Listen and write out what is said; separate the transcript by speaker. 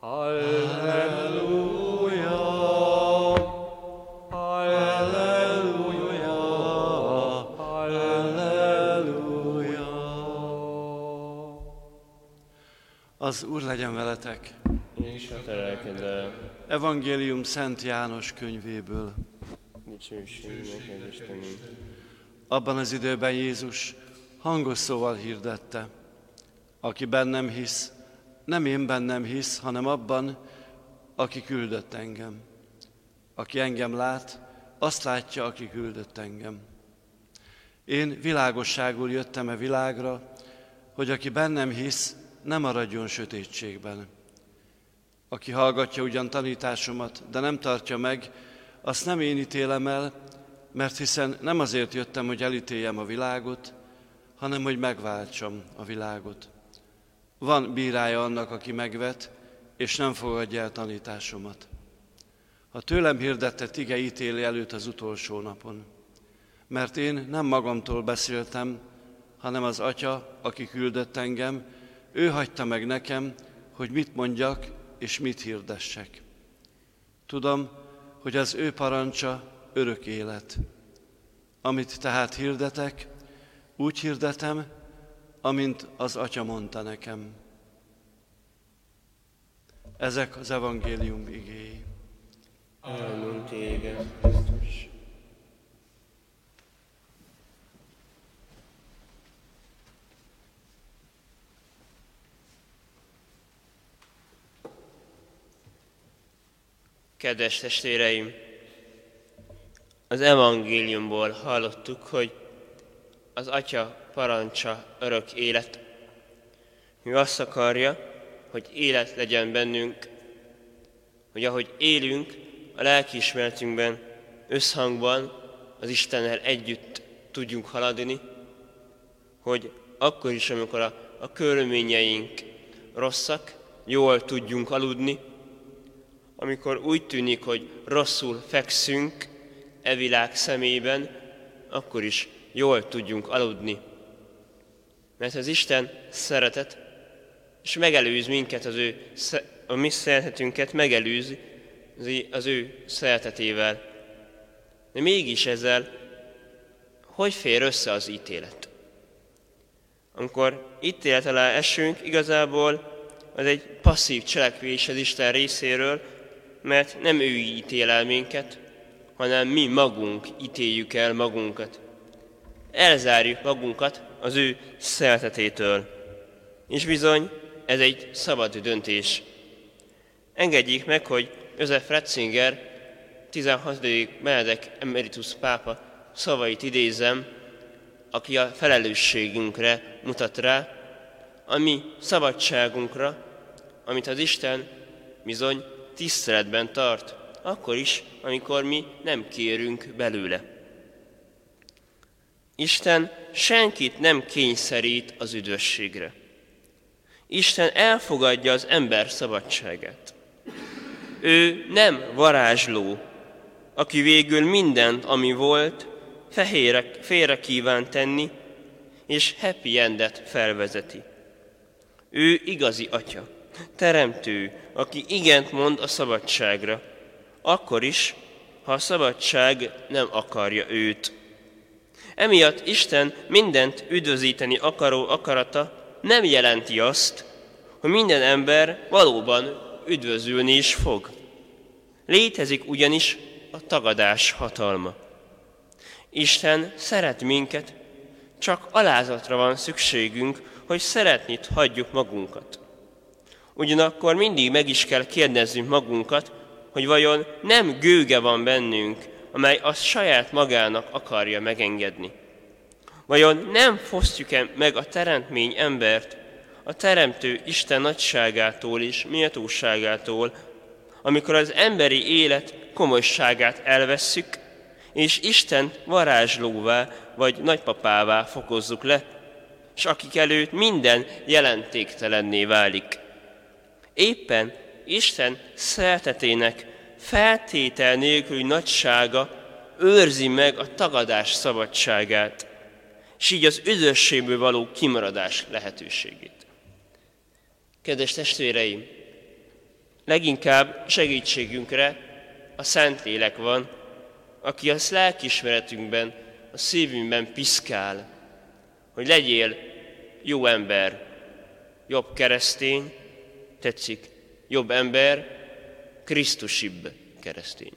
Speaker 1: Halleluja! Halleluja! Halleluja! Az Úr legyen veletek!
Speaker 2: És a te.
Speaker 1: Evangélium Szent János könyvéből.
Speaker 2: Dicsőség neked, Istenünk.
Speaker 1: Abban az időben Jézus hangos szóval hirdette, aki bennem hisz, nem én bennem hisz, hanem abban, aki küldött engem. Aki engem lát, azt látja, aki küldött engem. Én világosságul jöttem e világra, hogy aki bennem hisz, nem maradjon sötétségben. Aki hallgatja ugyan tanításomat, de nem tartja meg, azt nem én ítélem el, mert hiszen nem azért jöttem, hogy elítéljem a világot, hanem hogy megváltsam a világot. Van bírája annak, aki megvet, és nem fogadja el tanításomat. A tőlem hirdetett ige ítéli előtt az utolsó napon. Mert én nem magamtól beszéltem, hanem az Atya, aki küldött engem, ő hagyta meg nekem, hogy mit mondjak és mit hirdessek. Tudom, hogy az ő parancsa örök élet. Amit tehát hirdetek, úgy hirdetem, amint az Atya mondta nekem. Ezek az evangélium igéi.
Speaker 2: Áldunk téged, Krisztus. Kedves testvéreim! Az evangéliumból hallottuk, hogy az Atya parancsa örök élet. Ő azt akarja, hogy élet legyen bennünk, hogy ahogy élünk, a lelkiismeretünkben, összhangban, az Istennel együtt tudjunk haladni, hogy akkor is, amikor a, a körülményeink rosszak, jól tudjunk aludni, amikor úgy tűnik, hogy rosszul fekszünk e világ szemében, akkor is jól tudjunk aludni. Mert az Isten szeretet, és megelőz minket az ő, a mi szeretetünket megelőz az ő szeretetével. De mégis ezzel hogy fér össze az ítélet? Amikor ítélet alá esünk, igazából az egy passzív cselekvés az Isten részéről, mert nem ő ítél el minket, hanem mi magunk ítéljük el magunkat. Elzárjuk magunkat az ő szeretetétől. És bizony, ez egy szabad döntés. Engedjék meg, hogy József Ratzinger, 16. Benedek emeritus pápa szavait idézem, aki a felelősségünkre mutat rá, a mi szabadságunkra, amit az Isten bizony tiszteletben tart, akkor is, amikor mi nem kérünk belőle. Isten senkit nem kényszerít az üdvösségre. Isten elfogadja az ember szabadságát. Ő nem varázsló, aki végül mindent, ami volt, fehére, félre kíván tenni, és happy endet felvezeti. Ő igazi atya, teremtő, aki igent mond a szabadságra, akkor is, ha a szabadság nem akarja őt. Emiatt Isten mindent üdvözíteni akaró akarata nem jelenti azt, hogy minden ember valóban üdvözülni is fog. Létezik ugyanis a tagadás hatalma. Isten szeret minket, csak alázatra van szükségünk, hogy szeretnit hagyjuk magunkat. Ugyanakkor mindig meg is kell kérdeznünk magunkat, hogy vajon nem gőge van bennünk, amely azt saját magának akarja megengedni. Vajon nem fosztjuk-e meg a teremtmény embert a teremtő Isten nagyságától és méltóságától, amikor az emberi élet komolyságát elvesszük, és Isten varázslóvá vagy nagypapává fokozzuk le, és akik előtt minden jelentéktelenné válik. Éppen Isten szeretetének feltétel nélküli nagysága őrzi meg a tagadás szabadságát, és így az üdvösségből való kimaradás lehetőségét. Kedves testvéreim, leginkább segítségünkre a Szentlélek van, aki a lelkismeretünkben, a szívünkben piszkál, hogy legyél jó ember, jobb keresztény, tetszik, jobb ember, Krisztusibb keresztény.